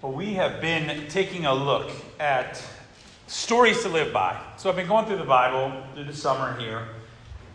Well, we have been taking a look at stories to live by. So I've been going through the Bible through the summer here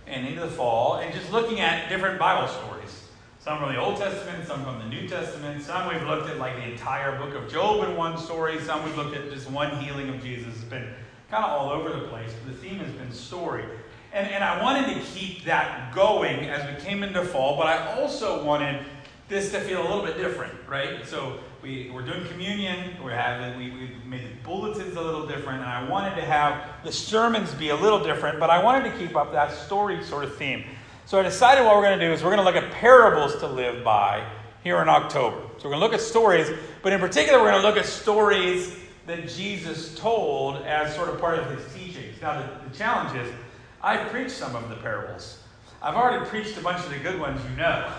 and into the fall and just looking at different Bible stories. Some from the Old Testament, some from the New Testament. Some we've looked at like the entire book of Job in one story. Some we've looked at just one healing of Jesus. It's been kind of all over the place. But the theme has been story. And, and I wanted to keep that going as we came into fall, but I also wanted this to feel a little bit different, right? So we, we're doing communion, we're having, we, we made the bulletins a little different, and I wanted to have the sermons be a little different, but I wanted to keep up that story sort of theme. So I decided what we're going to do is we're going to look at parables to live by here in October. So we're going to look at stories, but in particular, we're going to look at stories that Jesus told as sort of part of his teachings. Now, the, the challenge is, I've preached some of the parables. I've already preached a bunch of the good ones you know.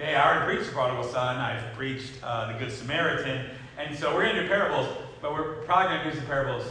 Okay, I already preached the prodigal son. I've preached uh, the good Samaritan. And so we're going to do parables, but we're probably going to do some parables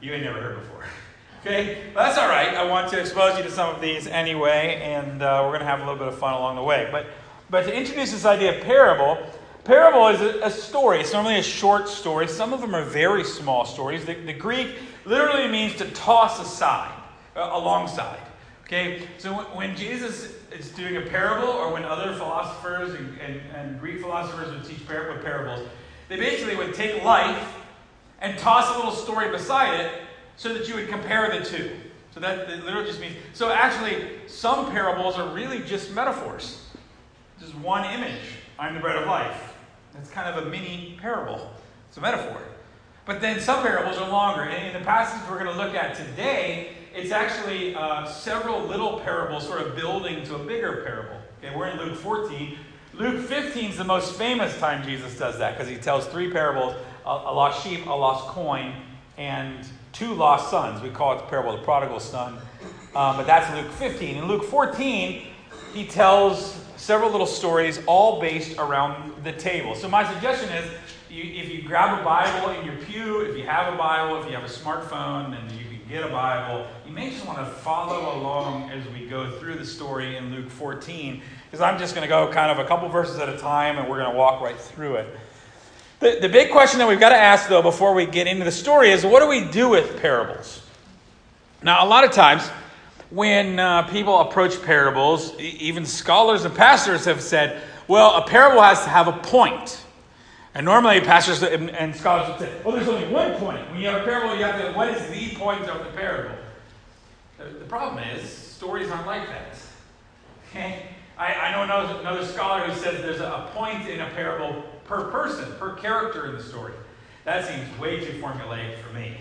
you ain't never heard before. Okay, that's all right. I want to expose you to some of these anyway, and uh, we're going to have a little bit of fun along the way. But, but to introduce this idea of parable, parable is a, a story. It's normally a short story. Some of them are very small stories. The, the Greek literally means to toss aside, uh, alongside. Okay, so when Jesus is doing a parable, or when other philosophers and, and, and Greek philosophers would teach par- with parables, they basically would take life and toss a little story beside it so that you would compare the two. So that, that literally just means. So actually, some parables are really just metaphors, just one image. I'm the bread of life. That's kind of a mini parable. It's a metaphor. But then some parables are longer. And in the passage we're going to look at today, it's actually uh, several little parables sort of building to a bigger parable. Okay, we're in Luke 14. Luke 15 is the most famous time Jesus does that because he tells three parables a, a, lost sheep, a lost coin, and two lost sons. We call it the parable of the prodigal son. Um, but that's Luke 15. In Luke 14, he tells several little stories all based around the table. So my suggestion is you, if you grab a Bible in your pew, if you have a Bible, if you have a smartphone, and you get a Bible, you may just want to follow along as we go through the story in Luke 14, because I'm just going to go kind of a couple verses at a time and we're going to walk right through it. The, the big question that we've got to ask, though, before we get into the story is what do we do with parables? Now, a lot of times, when uh, people approach parables, even scholars and pastors have said, well, a parable has to have a point. And normally, pastors and scholars would say, well, there's only one point. When you have a parable, you have to, what is the point of the parable? The problem is, stories aren't like that. Okay? I, I know another, another scholar who says there's a point in a parable per person, per character in the story. That seems way too formulaic for me.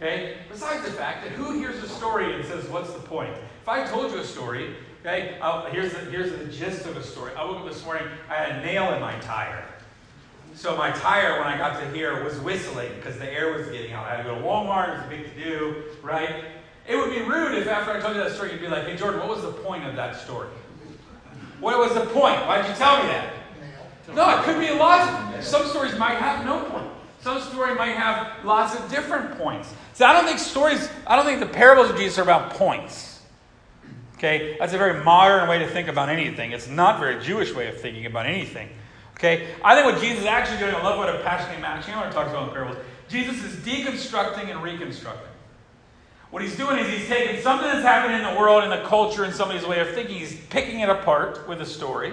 Okay? Besides the fact that who hears a story and says, what's the point? If I told you a story, okay, I'll, here's, the, here's the gist of a story. I woke up this morning, I had a nail in my tire. So my tire, when I got to here, was whistling because the air was getting out. I had to go to Walmart. It was a big to do, right? It would be rude if after I told you that story, you'd be like, hey, Jordan, what was the point of that story? What was the point? Why'd you tell me that? No, it could be a lot. Some stories might have no point. Some story might have lots of different points. So I don't think stories, I don't think the parables of Jesus are about points. Okay? That's a very modern way to think about anything. It's not a very Jewish way of thinking about anything. Okay? I think what Jesus is actually doing, I love what a pastor named Matt Chandler talks about in parables. Jesus is deconstructing and reconstructing. What he's doing is he's taking something that's happening in the world, in the culture, in somebody's way of thinking, he's picking it apart with a story,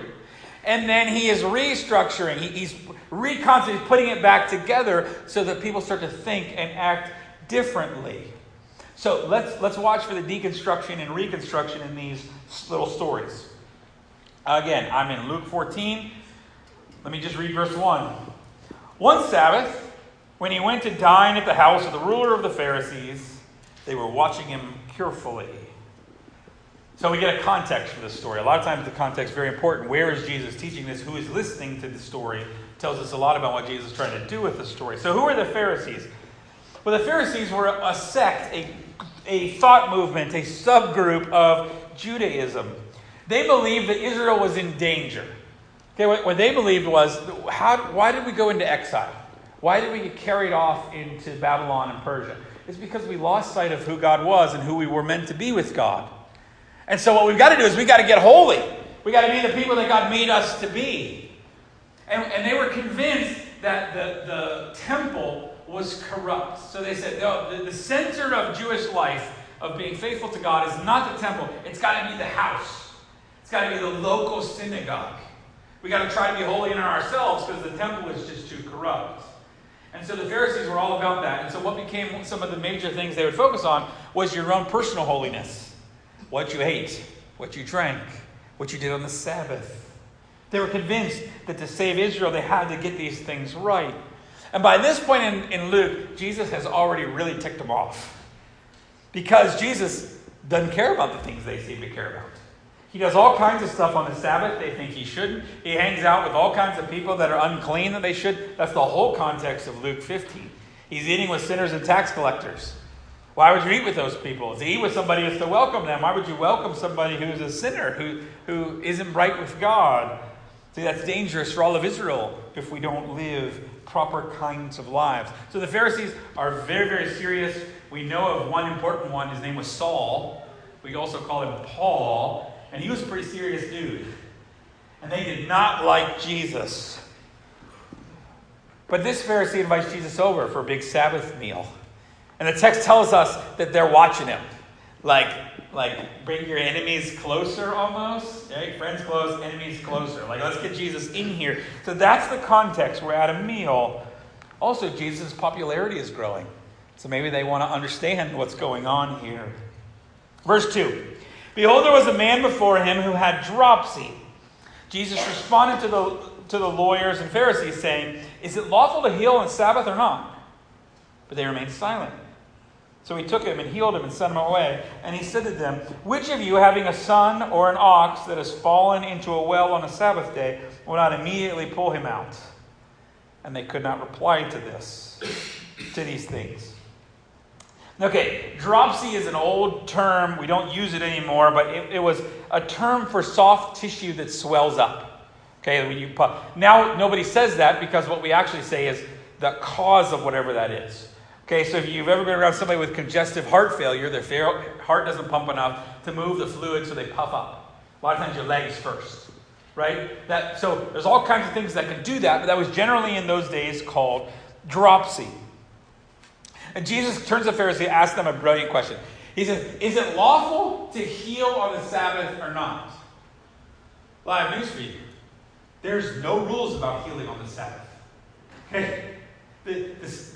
and then he is restructuring. He, he's reconstructing, putting it back together so that people start to think and act differently. So let's let's watch for the deconstruction and reconstruction in these little stories. Again, I'm in Luke 14. Let me just read verse 1. One Sabbath, when he went to dine at the house of the ruler of the Pharisees, they were watching him carefully. So we get a context for this story. A lot of times the context is very important. Where is Jesus teaching this? Who is listening to the story? Tells us a lot about what Jesus is trying to do with the story. So who are the Pharisees? Well, the Pharisees were a sect, a, a thought movement, a subgroup of Judaism. They believed that Israel was in danger. Okay, what, what they believed was how, why did we go into exile? Why did we get carried off into Babylon and Persia? It's because we lost sight of who God was and who we were meant to be with God. And so, what we've got to do is we've got to get holy. We've got to be the people that God made us to be. And, and they were convinced that the, the temple was corrupt. So they said, no, the, the center of Jewish life, of being faithful to God, is not the temple, it's got to be the house. It's got to be the local synagogue. We got to try to be holy in ourselves because the temple is just too corrupt. And so the Pharisees were all about that. And so what became some of the major things they would focus on was your own personal holiness. What you ate, what you drank, what you did on the Sabbath. They were convinced that to save Israel, they had to get these things right. And by this point in, in Luke, Jesus has already really ticked them off. Because Jesus doesn't care about the things they seem to care about. He does all kinds of stuff on the Sabbath they think he shouldn't. He hangs out with all kinds of people that are unclean that they should. That's the whole context of Luke 15. He's eating with sinners and tax collectors. Why would you eat with those people? To eat with somebody is to welcome them. Why would you welcome somebody who's a sinner, who, who isn't right with God? See, that's dangerous for all of Israel if we don't live proper kinds of lives. So the Pharisees are very, very serious. We know of one important one. His name was Saul. We also call him Paul. And he was a pretty serious dude. And they did not like Jesus. But this Pharisee invites Jesus over for a big Sabbath meal. And the text tells us that they're watching him. Like, like bring your enemies closer almost. Right? Friends close, enemies closer. Like, let's get Jesus in here. So that's the context. We're at a meal. Also, Jesus' popularity is growing. So maybe they want to understand what's going on here. Verse 2 Behold, there was a man before him who had dropsy. Jesus responded to the, to the lawyers and Pharisees, saying, Is it lawful to heal on Sabbath or not? But they remained silent. So he took him and healed him and sent him away. And he said to them, Which of you, having a son or an ox that has fallen into a well on a Sabbath day, will not immediately pull him out? And they could not reply to this, to these things. Okay, dropsy is an old term. We don't use it anymore, but it, it was a term for soft tissue that swells up. Okay, when you. Now nobody says that because what we actually say is the cause of whatever that is. Okay, so if you've ever been around somebody with congestive heart failure, their heart doesn't pump enough to move the fluid, so they puff up. A lot of times your legs first, right? That so there's all kinds of things that can do that, but that was generally in those days called dropsy. And Jesus turns to the Pharisee and asks them a brilliant question. He says, Is it lawful to heal on the Sabbath or not? Well, I have news for you. There's no rules about healing on the Sabbath. Okay? The, this,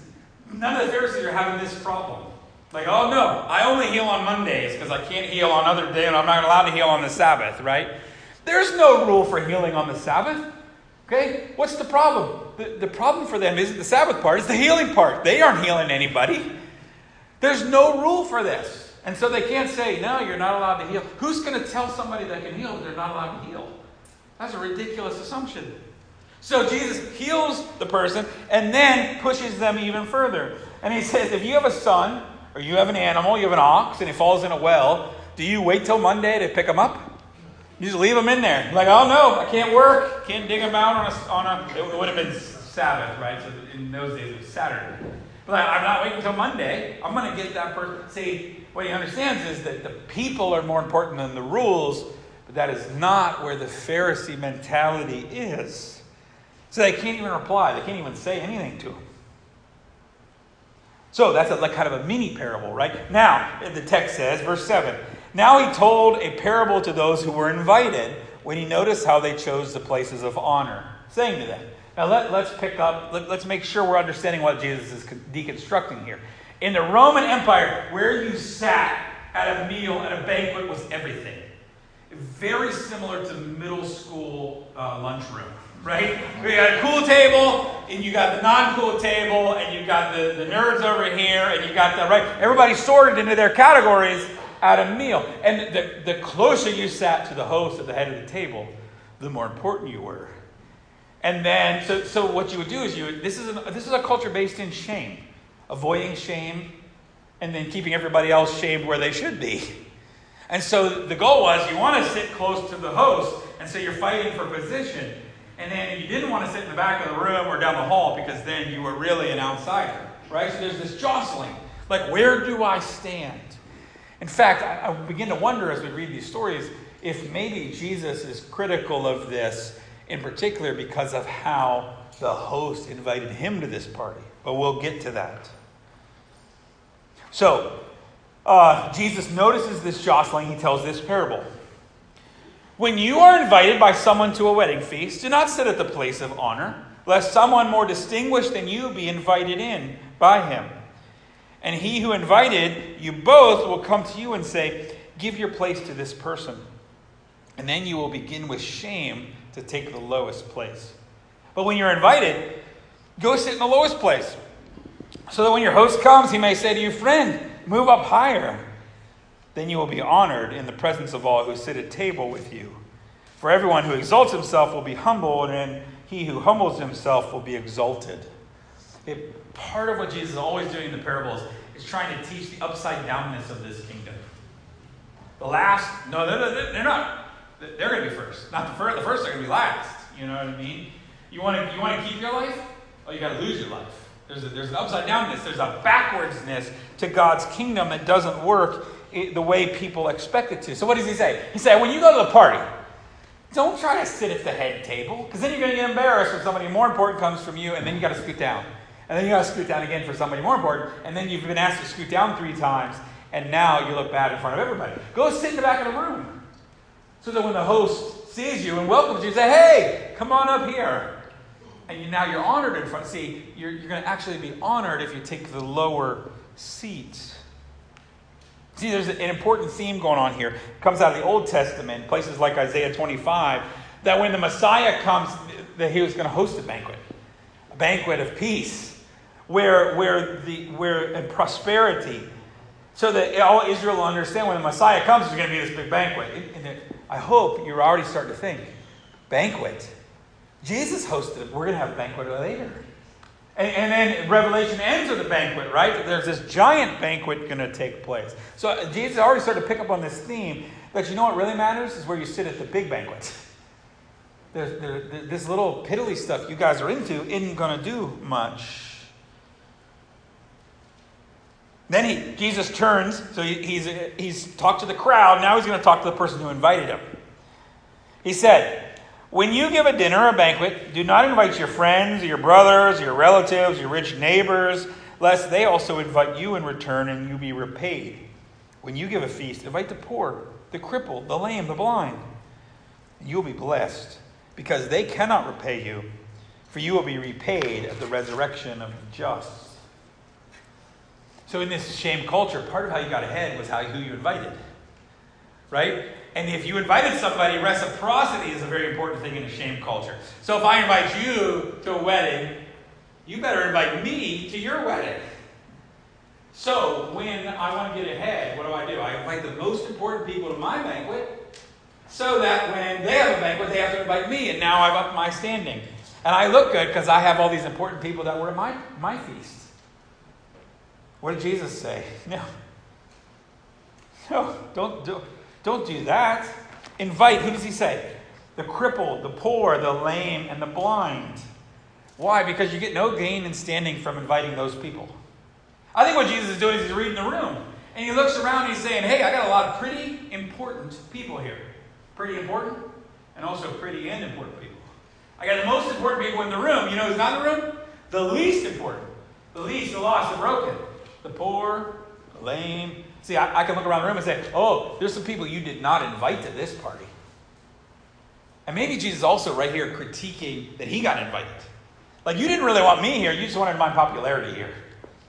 none of the Pharisees are having this problem. Like, oh no, I only heal on Mondays because I can't heal on other days and I'm not allowed to heal on the Sabbath, right? There's no rule for healing on the Sabbath. Okay? What's the problem? The, the problem for them isn't the Sabbath part, it's the healing part. They aren't healing anybody. There's no rule for this. And so they can't say, no, you're not allowed to heal. Who's going to tell somebody that can heal that they're not allowed to heal? That's a ridiculous assumption. So Jesus heals the person and then pushes them even further. And he says, if you have a son, or you have an animal, you have an ox, and he falls in a well, do you wait till Monday to pick him up? You just leave them in there. Like, oh no, I can't work. Can't dig them out on a, on a it would have been Sabbath, right? So in those days it was Saturday. But I'm not waiting until Monday. I'm going to get that person. See, what he understands is that the people are more important than the rules, but that is not where the Pharisee mentality is. So they can't even reply. They can't even say anything to him. So that's a, like kind of a mini parable, right? Now, the text says, verse 7 now he told a parable to those who were invited when he noticed how they chose the places of honor, saying to them, Now let, us pick up, let, let's make sure we're understanding what Jesus is deconstructing here. In the Roman Empire, where you sat at a meal, at a banquet, was everything. Very similar to middle school uh, lunchroom right? You got a cool table, and you got the non-cool table, and you got the, the nerds over here, and you got the right. Everybody sorted into their categories, at a meal. And the, the closer you sat to the host at the head of the table, the more important you were. And then, so, so what you would do is you this is, a, this is a culture based in shame, avoiding shame, and then keeping everybody else shamed where they should be. And so the goal was you want to sit close to the host, and so you're fighting for position. And then you didn't want to sit in the back of the room or down the hall because then you were really an outsider, right? So there's this jostling. Like, where do I stand? In fact, I, I begin to wonder as we read these stories if maybe Jesus is critical of this in particular because of how the host invited him to this party. But we'll get to that. So, uh, Jesus notices this jostling. He tells this parable. When you are invited by someone to a wedding feast, do not sit at the place of honor, lest someone more distinguished than you be invited in by him. And he who invited you both will come to you and say, Give your place to this person. And then you will begin with shame to take the lowest place. But when you're invited, go sit in the lowest place. So that when your host comes, he may say to you, Friend, move up higher. Then you will be honored in the presence of all who sit at table with you. For everyone who exalts himself will be humbled, and he who humbles himself will be exalted. It, part of what Jesus is always doing in the parables is trying to teach the upside downness of this kingdom. The last, no, they're, they're not. They're going to be first. Not the first. The first are going to be last. You know what I mean? You want to you want to keep your life? Oh, you got to lose your life. There's, a, there's an upside downness. There's a backwardsness to God's kingdom that doesn't work the way people expect it to. So what does he say? He said, when you go to the party, don't try to sit at the head table, because then you're going to get embarrassed when somebody more important comes from you, and then you got to scoot down. And then you got to scoot down again for somebody more important, and then you've been asked to scoot down three times, and now you look bad in front of everybody. Go sit in the back of the room. So that when the host sees you and welcomes you, say, hey, come on up here. And you, now you're honored in front. See, you're, you're going to actually be honored if you take the lower seat. See, there's an important theme going on here. It comes out of the Old Testament, places like Isaiah 25, that when the Messiah comes, that he was going to host a banquet, a banquet of peace, where, where, the, where in prosperity, so that all Israel will understand when the Messiah comes, there's going to be this big banquet. And I hope you're already starting to think banquet. Jesus hosted it. We're going to have a banquet later. And, and then Revelation ends with a banquet, right? There's this giant banquet going to take place. So uh, Jesus already started to pick up on this theme. But you know what really matters is where you sit at the big banquet. this little piddly stuff you guys are into isn't going to do much. Then he, Jesus turns, so he, he's, he's talked to the crowd. Now he's going to talk to the person who invited him. He said, when you give a dinner or a banquet, do not invite your friends, your brothers, your relatives, your rich neighbors, lest they also invite you in return and you be repaid. When you give a feast, invite the poor, the crippled, the lame, the blind. You'll be blessed, because they cannot repay you, for you will be repaid at the resurrection of the just. So, in this shame culture, part of how you got ahead was how who you invited, right? And if you invited somebody, reciprocity is a very important thing in a shame culture. So if I invite you to a wedding, you better invite me to your wedding. So when I want to get ahead, what do I do? I invite the most important people to my banquet so that when they have a banquet, they have to invite me, and now I've upped my standing. And I look good because I have all these important people that were at my, my feast. What did Jesus say? No. No, don't do don't do that. Invite, who does he say? The crippled, the poor, the lame, and the blind. Why? Because you get no gain in standing from inviting those people. I think what Jesus is doing is he's reading the room. And he looks around and he's saying, Hey, I got a lot of pretty important people here. Pretty important, and also pretty and important people. I got the most important people in the room. You know who's not in the room? The least important. The least, the lost, the broken. The poor, the lame, See, I, I, can look around the room and say, oh, there's some people you did not invite to this party. And maybe Jesus also right here critiquing that he got invited. Like, you didn't really want me here, you just wanted my popularity here.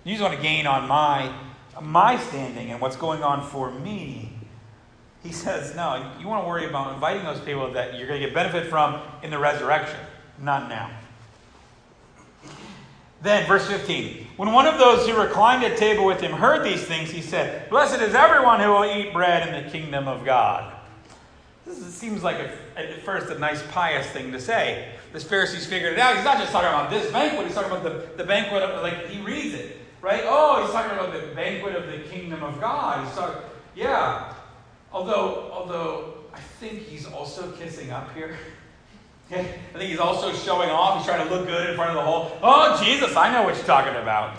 You just want to gain on my, my standing and what's going on for me. He says, no, you want to worry about inviting those people that you're going to get benefit from in the resurrection, not now. Then, verse 15. When one of those who reclined at table with him heard these things, he said, Blessed is everyone who will eat bread in the kingdom of God. This seems like, a, at first, a nice, pious thing to say. This Pharisees figured it out. He's not just talking about this banquet, he's talking about the, the banquet of, like, he reads it, right? Oh, he's talking about the banquet of the kingdom of God. He's talking, yeah. Although, although, I think he's also kissing up here. I think he's also showing off. He's trying to look good in front of the whole. Oh, Jesus, I know what you're talking about.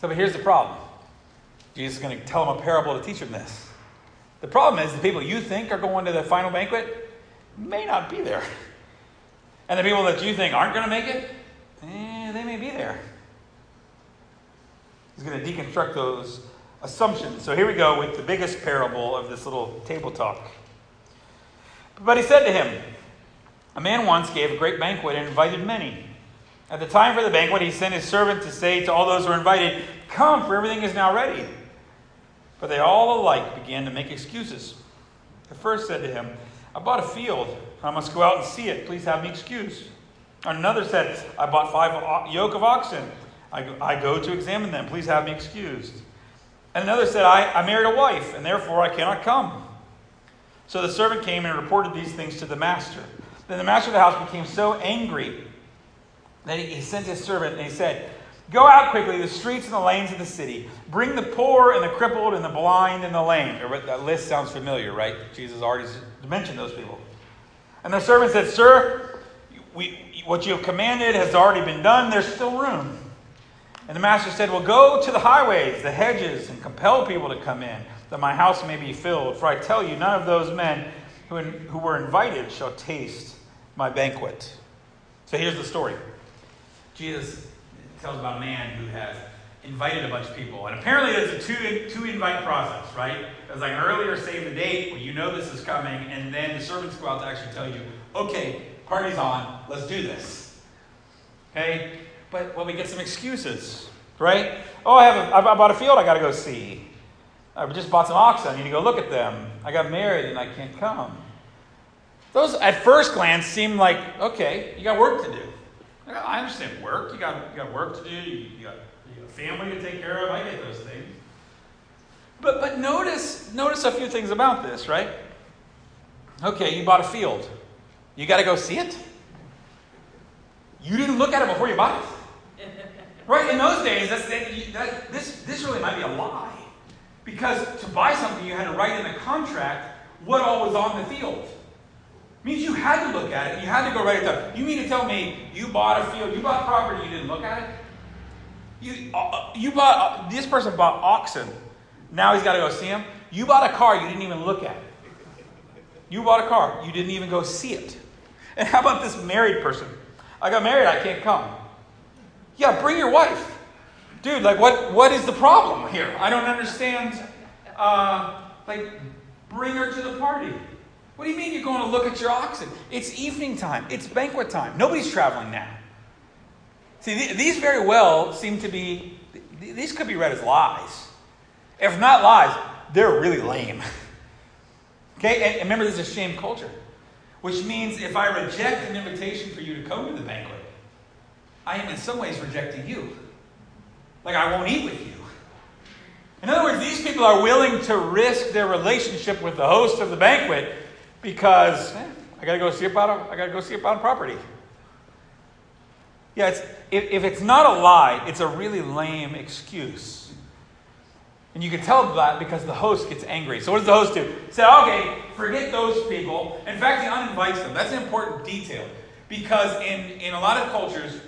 So, but here's the problem Jesus is going to tell him a parable to teach him this. The problem is the people you think are going to the final banquet may not be there. And the people that you think aren't going to make it, eh, they may be there. He's going to deconstruct those assumptions. So here we go with the biggest parable of this little table talk. But he said to him, A man once gave a great banquet and invited many. At the time for the banquet, he sent his servant to say to all those who were invited, Come, for everything is now ready. But they all alike began to make excuses. The first said to him, I bought a field. I must go out and see it. Please have me excused. Another said, I bought five yoke of oxen. I, go to examine them. Please have me excused. And another said, I, I married a wife, and therefore I cannot come. So the servant came and reported these things to the master. Then the master of the house became so angry that he sent his servant and he said, Go out quickly to the streets and the lanes of the city. Bring the poor and the crippled and the blind and the lame. That list sounds familiar, right? Jesus already mentioned those people. And the servant said, Sir, we, what you have commanded has already been done. There's still room. And the master said, Well, go to the highways, the hedges, and compel people to come in, that my house may be filled. For I tell you, none of those men who, who were invited shall taste my banquet. So here's the story Jesus tells about a man who has invited a bunch of people. And apparently there's a two, two invite process, right? It's like earlier save the date where you know this is coming, and then the servants go out to actually tell you, okay, party's on, let's do this. Okay? But well, we get some excuses, right? Oh, I have a, I bought a field I got to go see. I just bought some oxen. I need to go look at them. I got married and I can't come. Those, at first glance, seem like okay. You got work to do. I understand work. You got you got work to do. You, you, got, you got a family to take care of. I get those things. But but notice notice a few things about this, right? Okay, you bought a field. You got to go see it. You didn't look at it before you bought it. Right? In those days, that's, that, this, this really might be a lie. Because to buy something, you had to write in the contract what all was on the field. Means you had to look at it. You had to go write it down. You mean to tell me you bought a field, you bought property, you didn't look at it? You, uh, uh you bought, uh, this person bought oxen. Now he's got to go see him. You bought a car, you didn't even look at it. You bought a car, you didn't even go see it. And how about this married person? I got married, I can't come. Yeah, bring your wife. Dude, like, what, what is the problem here? I don't understand. Uh, like, bring her to the party. What do you mean you're going to look at your oxen? It's evening time, it's banquet time. Nobody's traveling now. See, these very well seem to be, these could be read as lies. If not lies, they're really lame. Okay, and remember, this is a shame culture, which means if I reject an invitation for you to come to the banquet, I am in some ways rejecting you. Like I won't eat with you. In other words, these people are willing to risk their relationship with the host of the banquet because I got to go see about a, I got to go see about property. Yeah, it's, if, if it's not a lie, it's a really lame excuse. And you can tell that because the host gets angry. So what does the host do? Said, okay, forget those people. In fact, he uninvites them. That's an important detail. Because in, in a lot of cultures,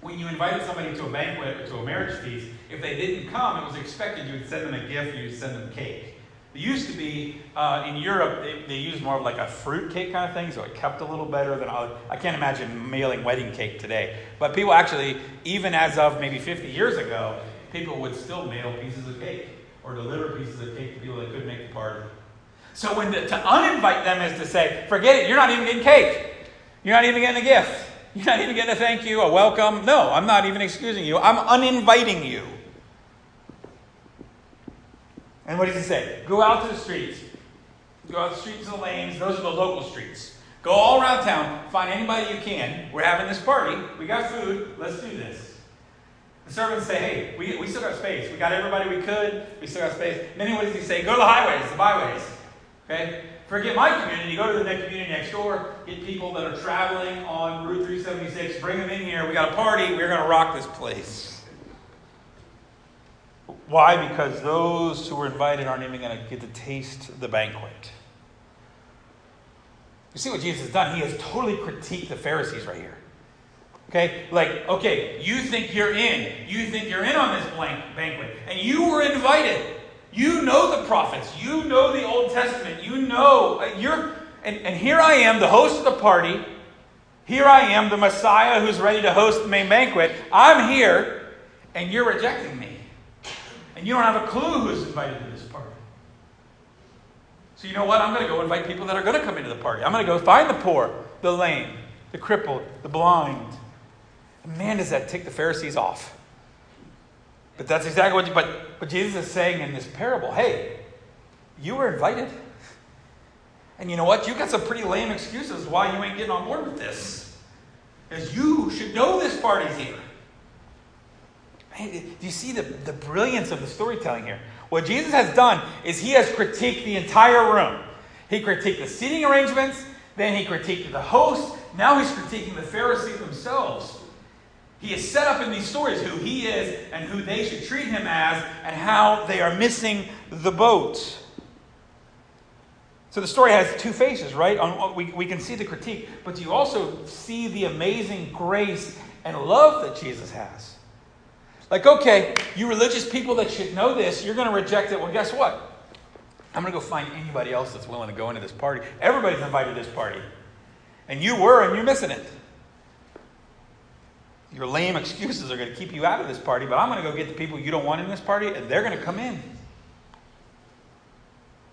when you invited somebody to a banquet or to a marriage feast, if they didn't come, it was expected you would send them a gift, you would send them cake. It used to be uh, in Europe, they, they, used more of like a fruit cake kind of thing, so it kept a little better than I, I can't imagine mailing wedding cake today. But people actually, even as of maybe 50 years ago, people would still mail pieces of cake or deliver pieces of cake to people that couldn't make the party. So when the, to uninvite them is to say, forget it, you're not even getting cake. You're not even getting a gift. You're not even getting a thank you, a welcome. No, I'm not even excusing you. I'm uninviting you. And what does he say? Go out to the streets. Go out the streets and the lanes. Those are the local streets. Go all around town. Find anybody you can. We're having this party. We got food. Let's do this. The servants say, hey, we, we still got space. We got everybody we could. We still got space. And then what does he say? Go to the highways, the byways. Okay? Forget my community. Go to the next community next door. Get people that are traveling on Route 376. Bring them in here. We got a party. We're going to rock this place. Why? Because those who were invited aren't even going to get to taste the banquet. You see what Jesus has done? He has totally critiqued the Pharisees right here. Okay? Like, okay, you think you're in. You think you're in on this blank banquet. And you were invited. You know the prophets. You know the Old Testament. You know. Uh, you're, and, and here I am, the host of the party, Here I am, the Messiah who's ready to host the main banquet. I'm here, and you're rejecting me. And you don't have a clue who's invited to this party. So, you know what? I'm going to go invite people that are going to come into the party. I'm going to go find the poor, the lame, the crippled, the blind. And man, does that tick the Pharisees off. But that's exactly what, but, what Jesus is saying in this parable. Hey, you were invited. And you know what? You've got some pretty lame excuses why you ain't getting on board with this. Because you should know this party's here. Do you see the, the brilliance of the storytelling here? What Jesus has done is he has critiqued the entire room. He critiqued the seating arrangements, then he critiqued the host, now he's critiquing the Pharisees themselves. He is set up in these stories who he is and who they should treat him as and how they are missing the boat. So the story has two faces, right? We, we can see the critique, but you also see the amazing grace and love that Jesus has. Like, okay, you religious people that should know this, you're going to reject it. Well, guess what? I'm going to go find anybody else that's willing to go into this party. Everybody's invited to this party. And you were, and you're missing it. Your lame excuses are going to keep you out of this party, but I'm going to go get the people you don't want in this party, and they're going to come in.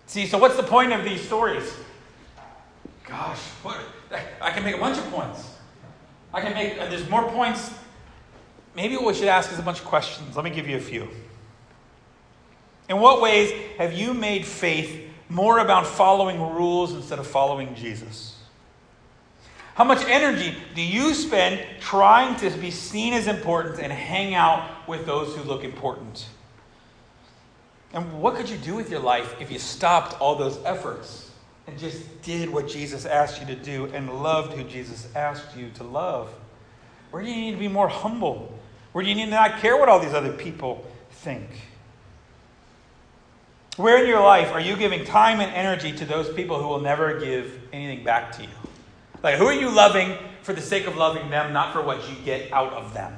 See, so what's the point of these stories? Gosh, what, I can make a bunch of points. I can make, uh, there's more points. Maybe what we should ask is a bunch of questions. Let me give you a few. In what ways have you made faith more about following rules instead of following Jesus? How much energy do you spend trying to be seen as important and hang out with those who look important? And what could you do with your life if you stopped all those efforts and just did what Jesus asked you to do and loved who Jesus asked you to love? Where do you need to be more humble? Where do you need to not care what all these other people think? Where in your life are you giving time and energy to those people who will never give anything back to you? Like, who are you loving for the sake of loving them, not for what you get out of them?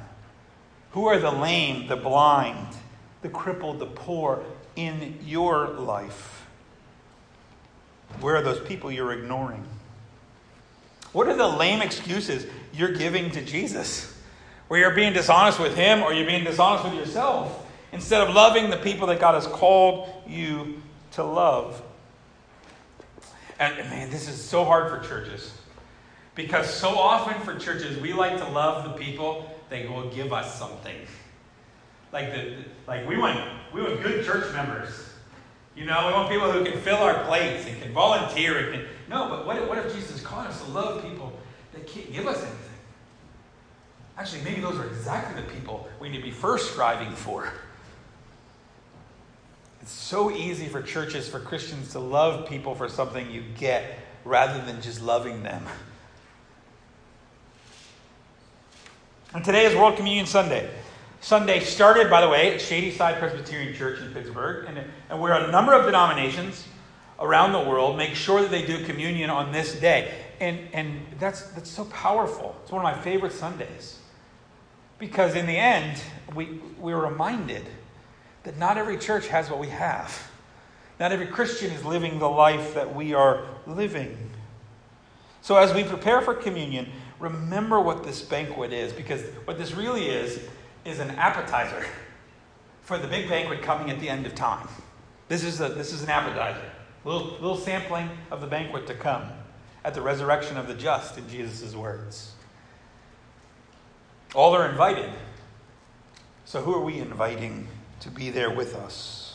Who are the lame, the blind, the crippled, the poor, in your life? Where are those people you're ignoring? What are the lame excuses you're giving to Jesus? Where you're being dishonest with Him or you're being dishonest with yourself instead of loving the people that God has called you to love. And man, this is so hard for churches. Because so often for churches, we like to love the people that will give us something. Like the, like we want we want good church members. You know, we want people who can fill our plates and can volunteer and can no, but what if, what if Jesus called us to love people that can't give us anything? Actually, maybe those are exactly the people we need to be first striving for. It's so easy for churches, for Christians to love people for something you get rather than just loving them. And today is World Communion Sunday. Sunday started, by the way, at Shadyside Presbyterian Church in Pittsburgh, and, and where a number of denominations around the world make sure that they do communion on this day. And, and that's, that's so powerful. It's one of my favorite Sundays. Because in the end, we, we're reminded that not every church has what we have. Not every Christian is living the life that we are living. So as we prepare for communion, remember what this banquet is, because what this really is is an appetizer for the big banquet coming at the end of time. This is, a, this is an appetizer, a little, little sampling of the banquet to come at the resurrection of the just, in Jesus' words. All are invited. So, who are we inviting to be there with us?